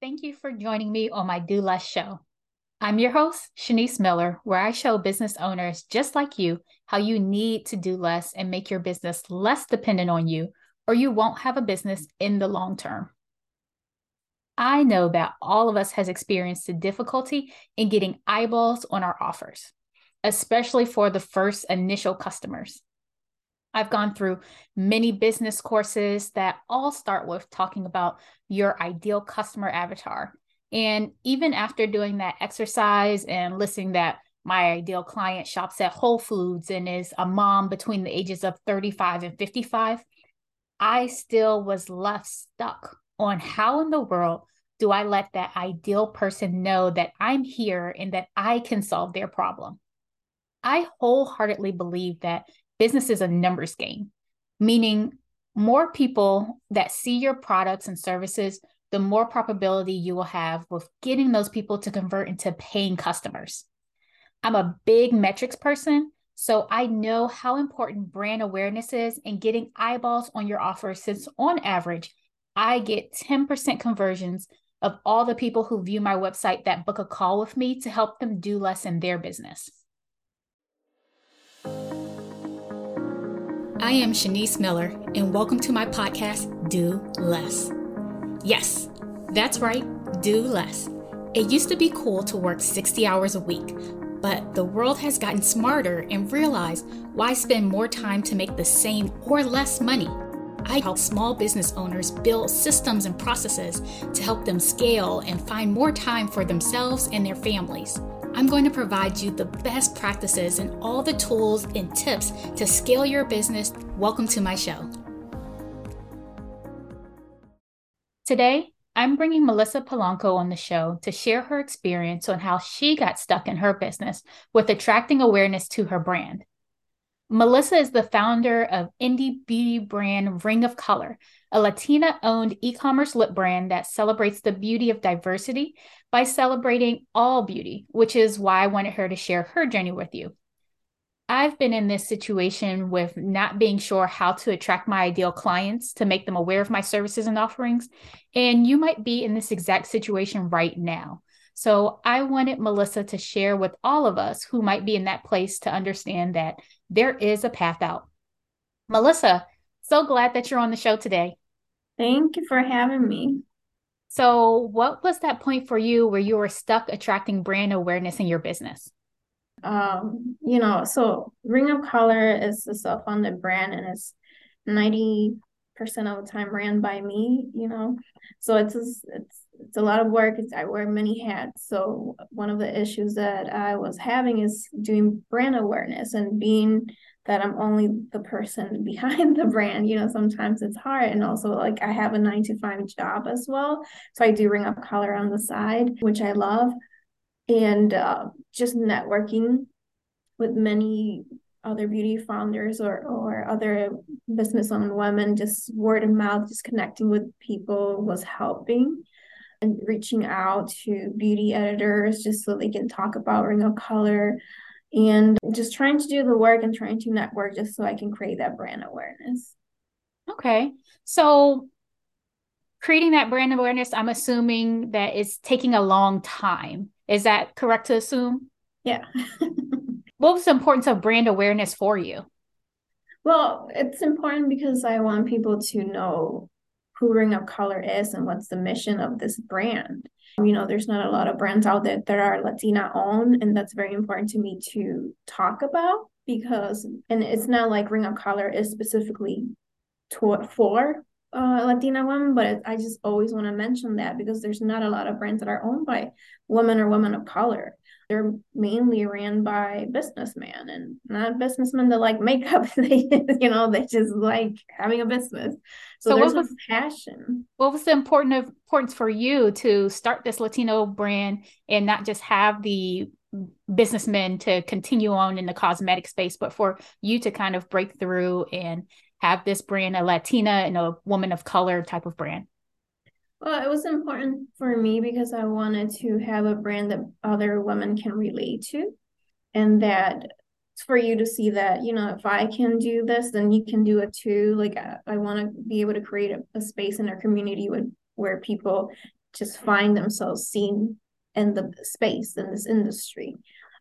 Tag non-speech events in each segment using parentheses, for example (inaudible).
Thank you for joining me on my Do Less show. I'm your host, Shanice Miller, where I show business owners just like you how you need to do less and make your business less dependent on you, or you won't have a business in the long term. I know that all of us has experienced the difficulty in getting eyeballs on our offers, especially for the first initial customers. I've gone through many business courses that all start with talking about your ideal customer avatar. And even after doing that exercise and listening that my ideal client shops at Whole Foods and is a mom between the ages of 35 and 55, I still was left stuck on how in the world do I let that ideal person know that I'm here and that I can solve their problem. I wholeheartedly believe that business is a numbers game, meaning more people that see your products and services, the more probability you will have with getting those people to convert into paying customers. I'm a big metrics person, so I know how important brand awareness is and getting eyeballs on your offer since on average, I get 10% conversions of all the people who view my website that book a call with me to help them do less in their business. I am Shanice Miller, and welcome to my podcast, Do Less. Yes, that's right, do less. It used to be cool to work 60 hours a week, but the world has gotten smarter and realized why spend more time to make the same or less money. I help small business owners build systems and processes to help them scale and find more time for themselves and their families. I'm going to provide you the best practices and all the tools and tips to scale your business. Welcome to my show. Today, I'm bringing Melissa Polanco on the show to share her experience on how she got stuck in her business with attracting awareness to her brand. Melissa is the founder of indie beauty brand Ring of Color, a Latina owned e commerce lip brand that celebrates the beauty of diversity by celebrating all beauty, which is why I wanted her to share her journey with you. I've been in this situation with not being sure how to attract my ideal clients to make them aware of my services and offerings. And you might be in this exact situation right now. So I wanted Melissa to share with all of us who might be in that place to understand that there is a path out. Melissa, so glad that you're on the show today. Thank you for having me. So, what was that point for you where you were stuck attracting brand awareness in your business? Um, you know, so Ring of Color is a self-funded brand and it's 90% of the time ran by me, you know. So it's it's it's a lot of work. It's, I wear many hats. So one of the issues that I was having is doing brand awareness and being that I'm only the person (laughs) behind the brand. You know, sometimes it's hard. And also, like, I have a nine to five job as well. So I do ring of color on the side, which I love. And uh, just networking with many other beauty founders or, or other business owned women, just word of mouth, just connecting with people was helping and reaching out to beauty editors just so they can talk about ring of color and just trying to do the work and trying to network just so I can create that brand awareness. Okay. So creating that brand awareness, I'm assuming that it's taking a long time. Is that correct to assume? Yeah. (laughs) what was the importance of brand awareness for you? Well, it's important because I want people to know who Ring of Color is and what's the mission of this brand. You know, there's not a lot of brands out there that are Latina owned, and that's very important to me to talk about because, and it's not like Ring of Color is specifically to, for uh, Latina women, but it, I just always want to mention that because there's not a lot of brands that are owned by women or women of color. They're mainly ran by businessmen and not businessmen that like makeup. (laughs) they, you know, they just like having a business. So, so what was, passion. What was the important importance for you to start this Latino brand and not just have the businessmen to continue on in the cosmetic space, but for you to kind of break through and have this brand, a Latina and a woman of color type of brand? Well, it was important for me because I wanted to have a brand that other women can relate to and that for you to see that, you know, if I can do this, then you can do it too. Like I, I want to be able to create a, a space in our community with, where people just find themselves seen in the space in this industry.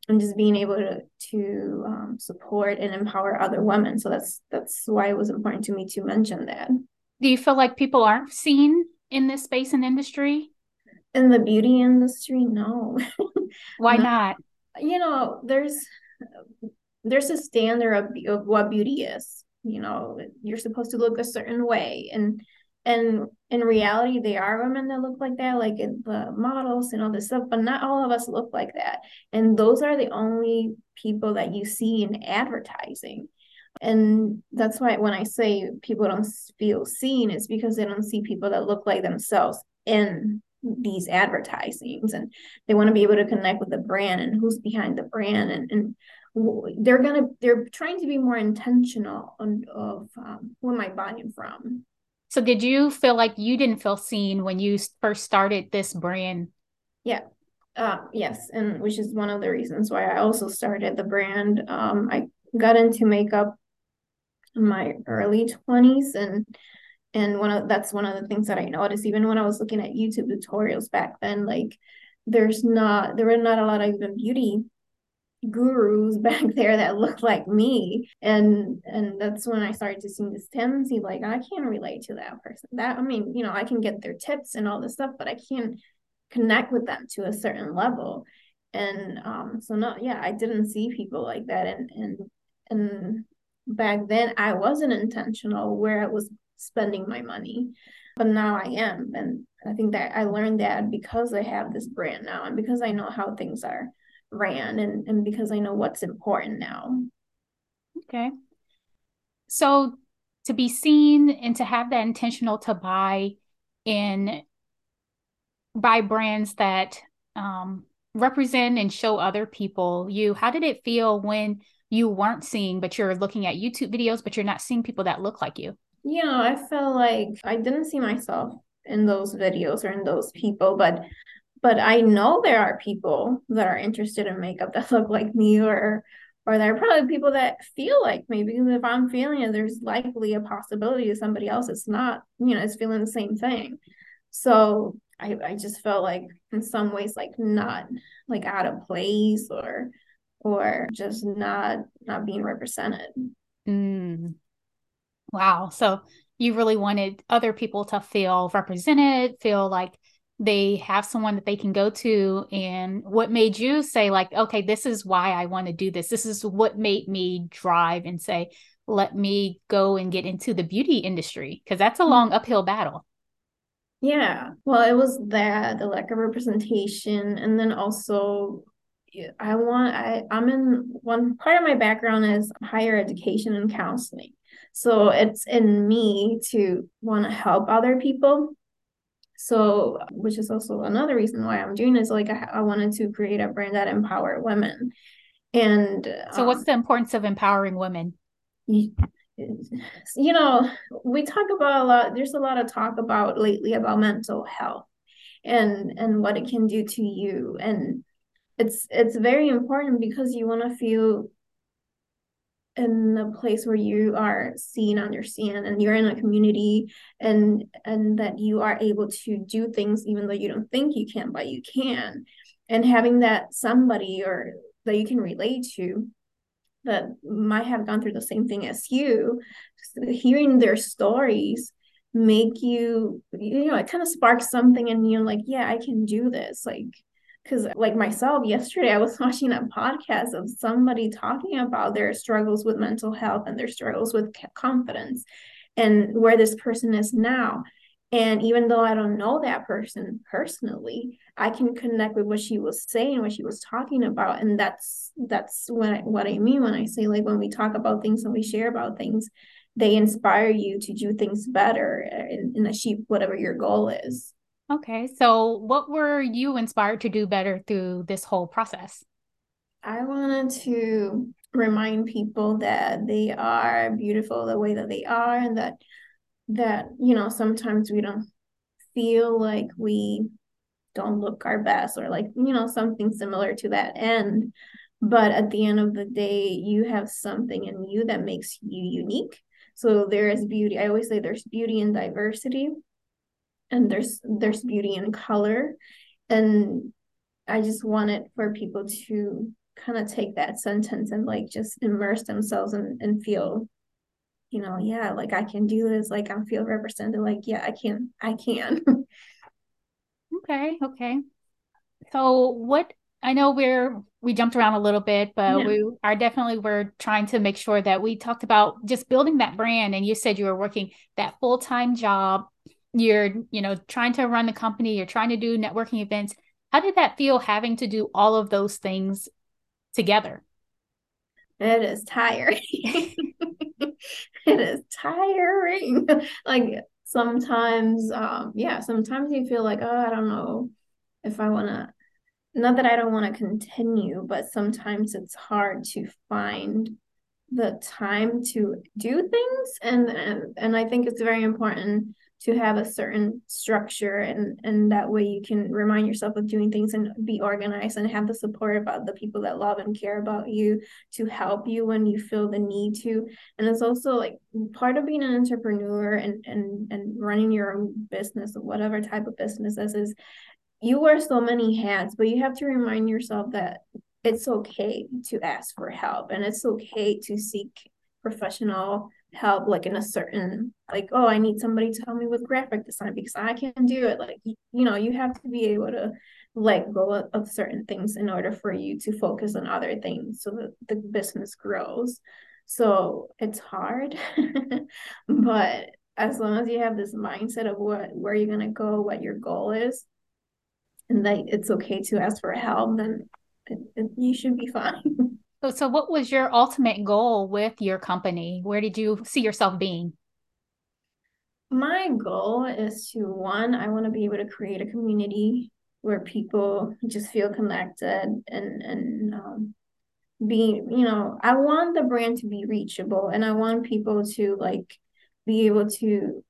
And just being able to to um, support and empower other women. So that's that's why it was important to me to mention that. Do you feel like people aren't seen in this space and industry? In the beauty industry no. (laughs) Why no. not? You know there's there's a standard of, of what beauty is. You know you're supposed to look a certain way. And and in reality there are women that look like that like the models and all this stuff but not all of us look like that. And those are the only people that you see in advertising and that's why when i say people don't feel seen it's because they don't see people that look like themselves in these advertisings. And they want to be able to connect with the brand and who's behind the brand and, and they're gonna they're trying to be more intentional on of um, who am i buying from? So did you feel like you didn't feel seen when you first started this brand? Yeah. Uh, yes and which is one of the reasons why i also started the brand. Um, i got into makeup my early 20s and and one of that's one of the things that i noticed even when i was looking at youtube tutorials back then like there's not there were not a lot of even beauty gurus (laughs) back there that looked like me. And and that's when i started to see this tendency like i can't relate to that person. That i mean you know i can get their tips and all this stuff but i can't connect with them to a certain level. And um so no yeah i didn't see people like that and and and back then i wasn't intentional where i was spending my money but now i am and i think that i learned that because i have this brand now and because i know how things are ran and, and because I know what's important now. Okay. So to be seen and to have that intentional to buy in buy brands that um, represent and show other people you, how did it feel when you weren't seeing, but you're looking at YouTube videos, but you're not seeing people that look like you? Yeah, I felt like I didn't see myself in those videos or in those people, but but I know there are people that are interested in makeup that (laughs) look like me or or there are probably people that feel like me because if I'm feeling it, there's likely a possibility somebody else it's not, you know, is feeling the same thing. So I, I just felt like in some ways like not like out of place or or just not not being represented. Mm. Wow. So you really wanted other people to feel represented, feel like they have someone that they can go to and what made you say like okay this is why i want to do this this is what made me drive and say let me go and get into the beauty industry because that's a mm-hmm. long uphill battle yeah well it was that the lack of representation and then also i want i i'm in one part of my background is higher education and counseling so it's in me to want to help other people so, which is also another reason why I'm doing this. Like, I, I wanted to create a brand that empower women. And so, um, what's the importance of empowering women? You, you know, we talk about a lot. There's a lot of talk about lately about mental health and and what it can do to you and it's it's very important because you want to feel in a place where you are seen understand and you're in a community and and that you are able to do things even though you don't think you can but you can. And having that somebody or that you can relate to that might have gone through the same thing as you hearing their stories make you you know it kind of sparks something and you're like yeah i can do this like because like myself yesterday i was (laughs) watching a podcast of somebody talking about their struggles with mental health and their struggles with confidence and where this person is now. And even though i don't know that person personally i can connect with what she was saying what she was talking about and that's that's what I, what i mean when i say like when we talk about things and we share about things they inspire you to do things better and, and achieve whatever your goal is Okay. So, what were you inspired to do better through this whole process? I wanted to remind people that they are beautiful the way that they are and that that you know sometimes we don't feel like we don't look our best or like you know something similar to that end but at the end of the day you have something in you that makes you unique so there is beauty i always say there's beauty in diversity and there's there's beauty in color. And i just wanted for people to kind of take that sentence and like just immerse themselves and, and feel you know yeah like i can do this. Like i feel represented. Like yeah i can i can. (laughs) Okay okay. So what i know we're we jumped around a little bit but yeah. we are definitely we're trying to make sure that we talked about just building that brand. And you said you were working that full-time job you're you know trying to run the company you're trying to do networking events. How did that feel having to do all of those things together? It is tiring. (laughs) It is tiring. Like sometimes um yeah sometimes you feel like oh i don't know if i want to not that i don't want to continue but sometimes it's hard to find the time to do things. And and, and i think it's very important to have a certain structure and and that way you can remind yourself of doing things and be organized and have the support about the people that love and care about you to help you when you feel the need to. And it's also like part of being an entrepreneur and and and running your own business or whatever type of business this is you wear so many hats but you have to remind yourself that it's okay to ask for help and it's okay to seek professional help like in a certain like oh i need somebody to help me with graphic design because i can't do it. Like you, know you have to be able to let go of, of certain things in order for you to focus on other things so that the business grows. So it's hard (laughs) but as long as you have this mindset of what where you're going to go what your goal is and that it's okay to ask for help then it, it, you should be (laughs) fine So, so what was your ultimate goal with your company? Where did you see yourself being? My goal is to one, I want to be able to create a community where people just feel connected and and um, be, you know, I want the brand to be reachable and I want people to like be able to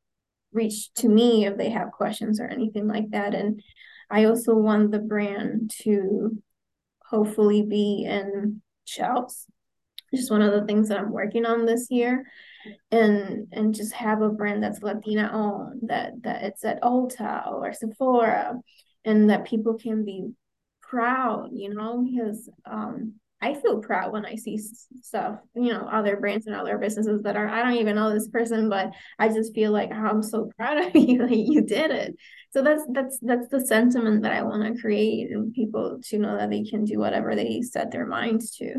reach to me if they have questions or anything like that. And I also want the brand to hopefully be in shelves just one of the things that i'm working on this year. And and just have a brand that's latina owned that that it's at ulta or sephora and that people can be proud you know because um I feel proud when I see stuff, you know, other brands and other businesses that are, I don't even know this person, but I just feel like oh, I'm so (laughs) proud of you that you did it. So that's that's that's the sentiment that I want to create and people to know that they can do whatever they set their minds to.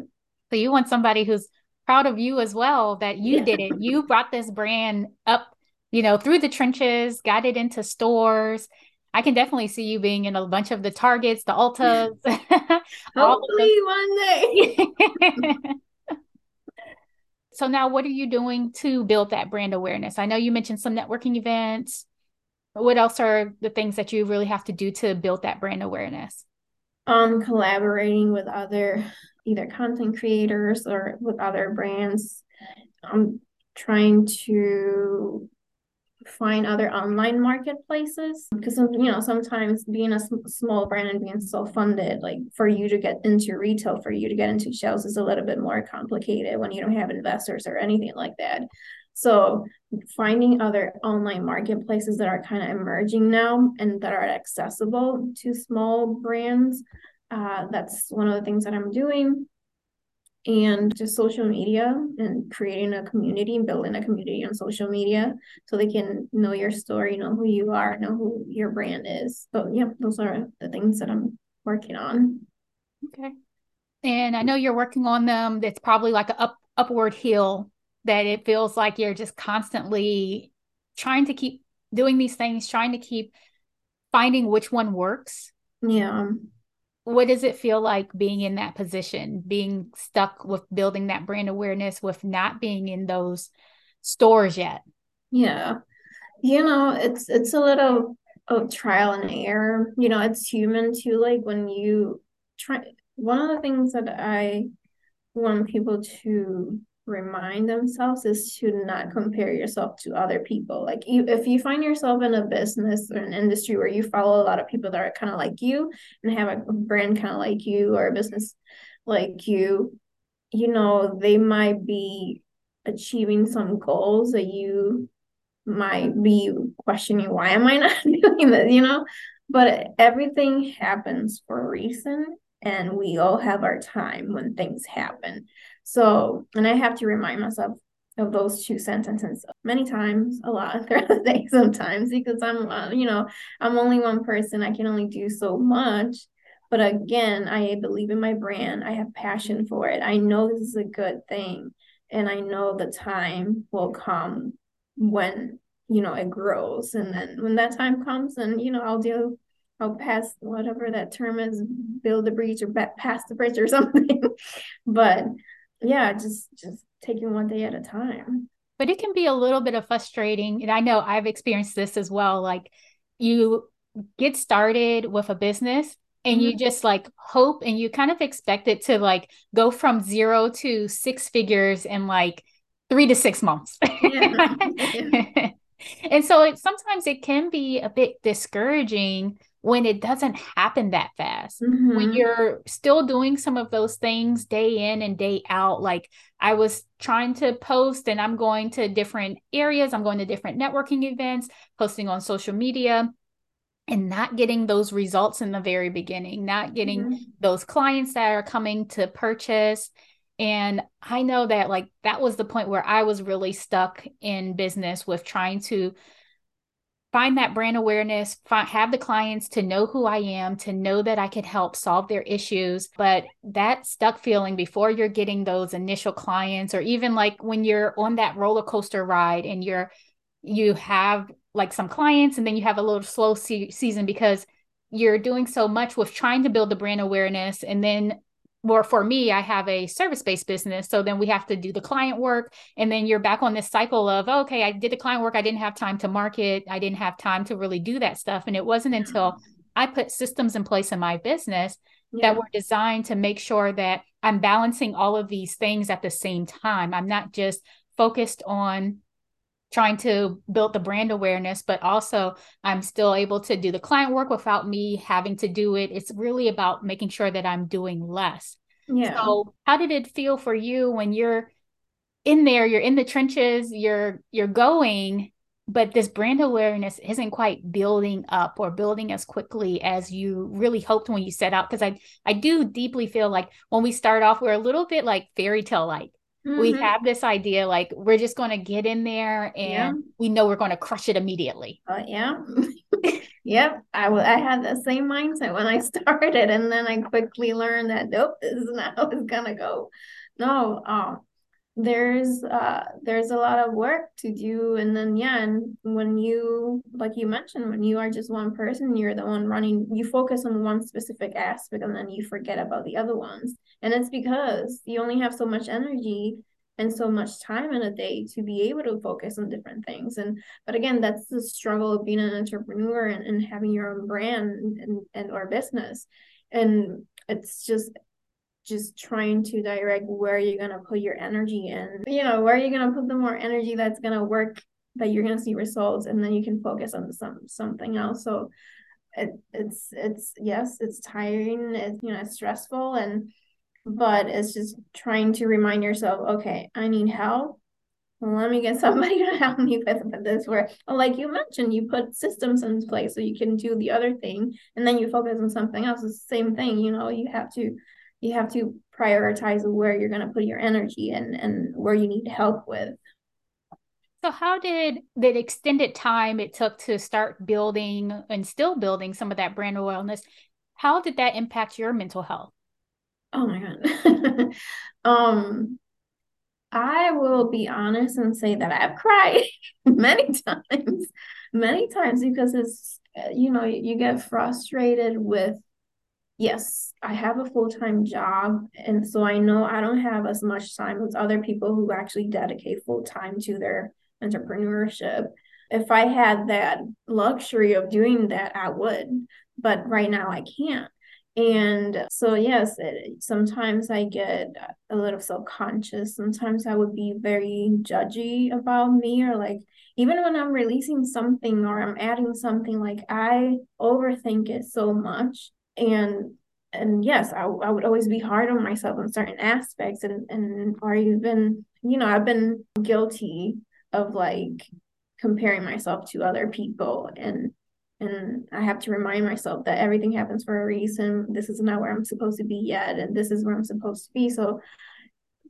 So you want somebody who's proud of you as well that you yeah. did it. You brought this brand up, you know, through the trenches, got it into stores I can definitely see you being in a bunch of the Targets, the Ultas. (laughs) (laughs) Hopefully one day. (laughs) so now what are you doing to build that brand awareness? I know you mentioned some networking events. What else are the things that you really have to do to build that brand awareness? Um, collaborating with other either content creators or with other brands. I'm trying to find other online marketplaces? Because you know sometimes being a small brand and being self-funded like for you to get into retail for you to get into shelves is a little bit more complicated when you don't have investors or anything like that. So finding other online marketplaces that are kind of emerging now and that are accessible to small brands uh, that's one of the things that i'm doing and just social media and creating a community and building a community on social media so they can know your story, know who you are, know who your brand is. So, yeah, those are the things that I'm working on. Okay. And I know you're working on them. It's probably like an up upward hill that it feels like you're just constantly trying to keep doing these things, trying to keep finding which one works. Yeah what does it feel like being in that position being stuck with building that brand awareness with not being in those stores yet? Yeah. You know it's it's a little of trial and error. You know it's human too like when you try one of the things that i want people to remind themselves is to not compare yourself to other people. Like you, if you find yourself in a business or an industry where you follow a lot of people that are kind of like you and have a brand kind of like you or a business like you, you know, they might be achieving some goals that you might be questioning why am I not (laughs) doing this, you know? But everything happens for a reason and we all have our time when things happen. So, and I have to remind myself of those two sentences many times, a lot (laughs) throughout the day sometimes because I'm, uh, you know, I'm only one person. I can only do so much. But again, I believe in my brand. I have passion for it. I know this is a good thing. And I know the time will come when, you know, it grows. And then when that time comes, and, you know, I'll do, I'll pass whatever that term is, build a bridge or pass the bridge or (laughs) something. but yeah, just, just taking one day at a time. But it can be a little bit of frustrating. And I know I've experienced this as well. Like you get started with a business and mm-hmm. you just like hope and you kind of expect it to like go from zero to six figures in like three to six months. Yeah. (laughs) (laughs) yeah. and so it, sometimes it can be a bit discouraging when it doesn't happen that fast. Mm-hmm. When you're still doing some of those things day in and day out, like I was trying to post and I'm going to different areas, I'm going to different networking events, posting on social media and not getting those results in the very beginning, not getting mm-hmm. those clients that are coming to purchase. And I know that like that was the point where I was really stuck in business with trying to find that brand awareness, find, have the clients to know who I am, to know that I can help solve their issues. But that stuck feeling before you're getting those initial clients, or even like when you're on that roller coaster ride and you're you have like some clients and then you have a little slow se- season because you're doing so much with trying to build the brand awareness and then or for me i have a service-based business so then we have to do the client work and then you're back on this cycle of oh, okay i did the client work i didn't have time to market i didn't have time to really do that stuff and it wasn't until i put systems in place in my business yeah. that were designed to make sure that i'm balancing all of these things at the same time i'm not just focused on trying to build the brand awareness, but also I'm still able to do the client work without me having to do it. It's really about making sure that I'm doing less. Yeah. So how did it feel for you when you're in there, you're in the trenches, you're you're going, but this brand awareness isn't quite building up or building as quickly as you really hoped when you set out because I I do deeply feel like when we start off we're a little bit like fairy tale like Mm-hmm. We have this idea like we're just going to get in there and yeah. we know we're going to crush it immediately. Uh, yeah. (laughs) yep. I, w- I had the same mindset when I (laughs) started and then I quickly learned that nope, this is not how it's going to go. No, um, there's uh there's a lot of work to do. And then yeah and when you like you mentioned when you are just one person you're the one running you focus on one specific aspect and then you forget about the other ones. And it's because you only have so much energy and so much time in a day to be able to focus on different things. And but again that's the struggle of being an entrepreneur and, and having your own brand and, and or business. And it's just just trying to direct where you're going to put your energy in you know where are you're going to put the more energy that's going to work that you're going to see results and then you can focus on some something else so it, it's it's yes it's tiring it's you know it's stressful and but it's just trying to remind yourself okay i need help let me get (laughs) somebody to help me with, with this work. Like you mentioned, you put systems in place so you can do the other thing and then you focus on something else. It's the same thing, you know, you have to you have to prioritize where you're going to put your energy and and where you need help with. So how did the extended time it took to start building and still building some of that brand awareness how did that impact your mental health? Oh my god. (laughs) Um i will be honest and say that i've cried (laughs) many times many times because it's you know you get frustrated with yes, I have a full time job. And so I know I don't have as much time as other people who actually dedicate full time to their entrepreneurship. If I had that luxury of doing that, I would. But right now I can't. And so, yes, it, sometimes I get a little self conscious. Sometimes I would be very judgy about me, or like, even when I'm releasing something or I'm adding something, like, I overthink it so much and and yes I, I would always be hard on myself in certain aspects and and or even you know i've been guilty of like comparing myself to other people and and I have to remind myself that everything happens for a reason. This is not where I'm supposed to be yet, and this is where I'm supposed to be. So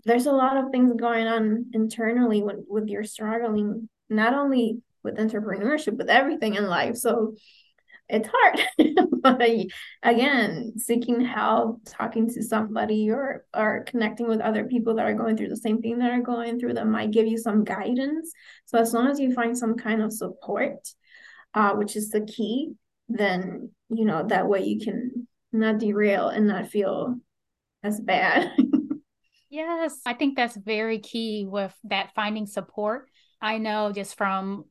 there's a lot of things going on internally when with your struggling, not only with entrepreneurship, with everything in life. So it's hard. (laughs) but again, seeking help, talking to somebody or or connecting with other people that are going through the same thing that are going through that might give you some guidance. So as long as you find some kind of support, uh, which is the key, then you know that way you can not derail and not feel as bad. (laughs) yes, I think that's very key with that finding support. I know just from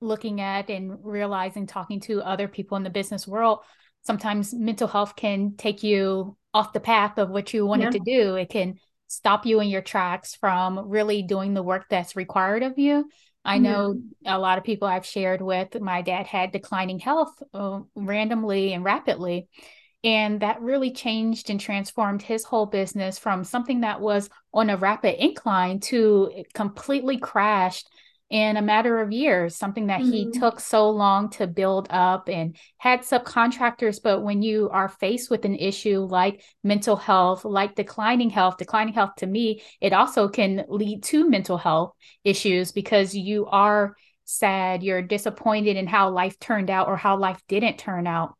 looking at and realizing talking to other people in the business world sometimes mental health can take you off the path of what you wanted yeah. to do it can stop you in your tracks from really doing the work that's required of you i know yeah. a lot of people i've shared with my dad had declining health uh, randomly and rapidly and that really changed and transformed his whole business from something that was on a rapid incline to completely crashed in a matter of years, something that mm-hmm. he took so long to build up and had subcontractors. But when you are faced with an issue like mental health, like declining health, declining health to me, it also can lead to mental health issues because you are sad, you're disappointed in how life turned out or how life didn't turn out.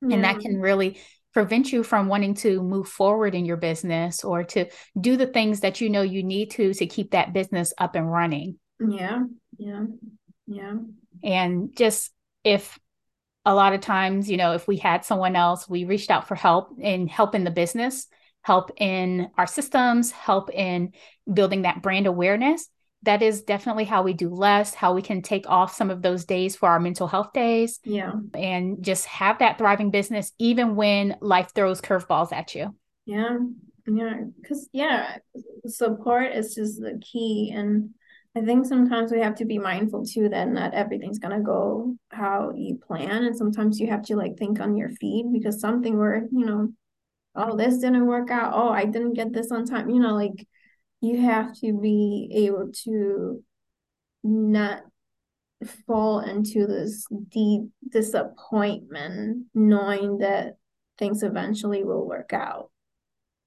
Yeah. And that can really prevent you from wanting to move forward in your business or to do the things that you know you need to to keep that business up and running. Yeah. Yeah. Yeah. And just if a lot of times, you know, if we had someone else, we reached out for help in help in the business, help in our systems, help in building that brand awareness. That is definitely how we do less, how we can take off some of those days for our mental health days. Yeah. And just have that thriving business, even when life throws curveballs at you. Yeah. Yeah. Cause yeah, support is just the key. And I think sometimes we have to be mindful too then that everything's gonna go how you plan. And sometimes you have to like think on your feet because something where, you know, oh, this didn't work out. Oh, I didn't get this on time. You know, like you have to be able to not fall into this deep disappointment knowing that things eventually will work out.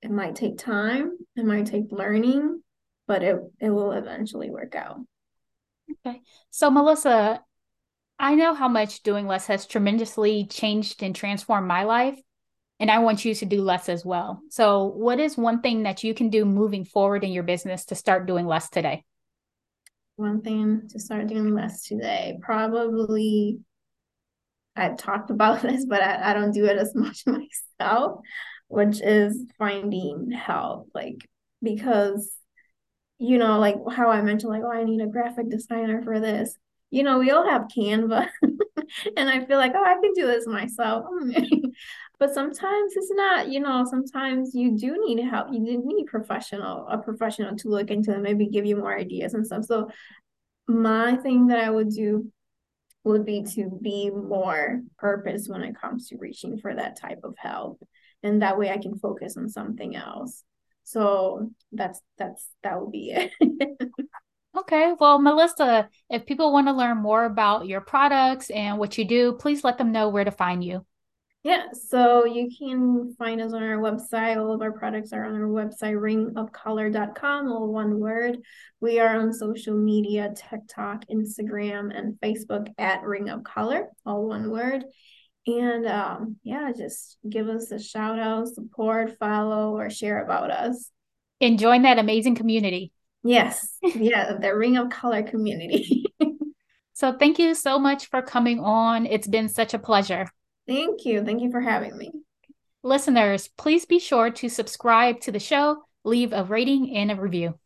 It might take time, it might take learning, but it it will eventually work out. Okay. So Melissa, I know how much doing less has tremendously changed and transformed my life, and I want you to do less as well. So, what is one thing that you can do moving forward in your business to start doing less today? One thing to start doing less today, probably I've talked about (laughs) this, but I, I don't do it as much (laughs) myself, which is finding help. Like, because you know, like how I mentioned, like, oh, I need a graphic designer for this. You know, we all have Canva, (laughs) and I feel like, oh, I can do this myself. (laughs) but sometimes it's not, you know, sometimes you do need help. You do need professional, a professional to look into and maybe give you more ideas and stuff. So my thing that I would do would be to be more purpose when it comes to reaching for that type of help. And that way I can focus on something else. So that's that's that would be it. (laughs) okay. Well, Melissa, if people want to learn more about your products and what you do, please let them know where to find you. Yeah, so you can find us on our website. All of our products are on our website, ringofcolor.com, all one word. We are on social media, TikTok, Instagram, and Facebook at Ring of Color, all one word. And um, yeah, just give us a shout out, support, follow, or share about us. And join that amazing community. Yes. Yeah, (laughs) the Ring of Color community. (laughs) so thank you so much for coming on. It's been such a pleasure. Thank you. Thank you for having me. Listeners, please be sure to subscribe to the show, leave a rating and a review.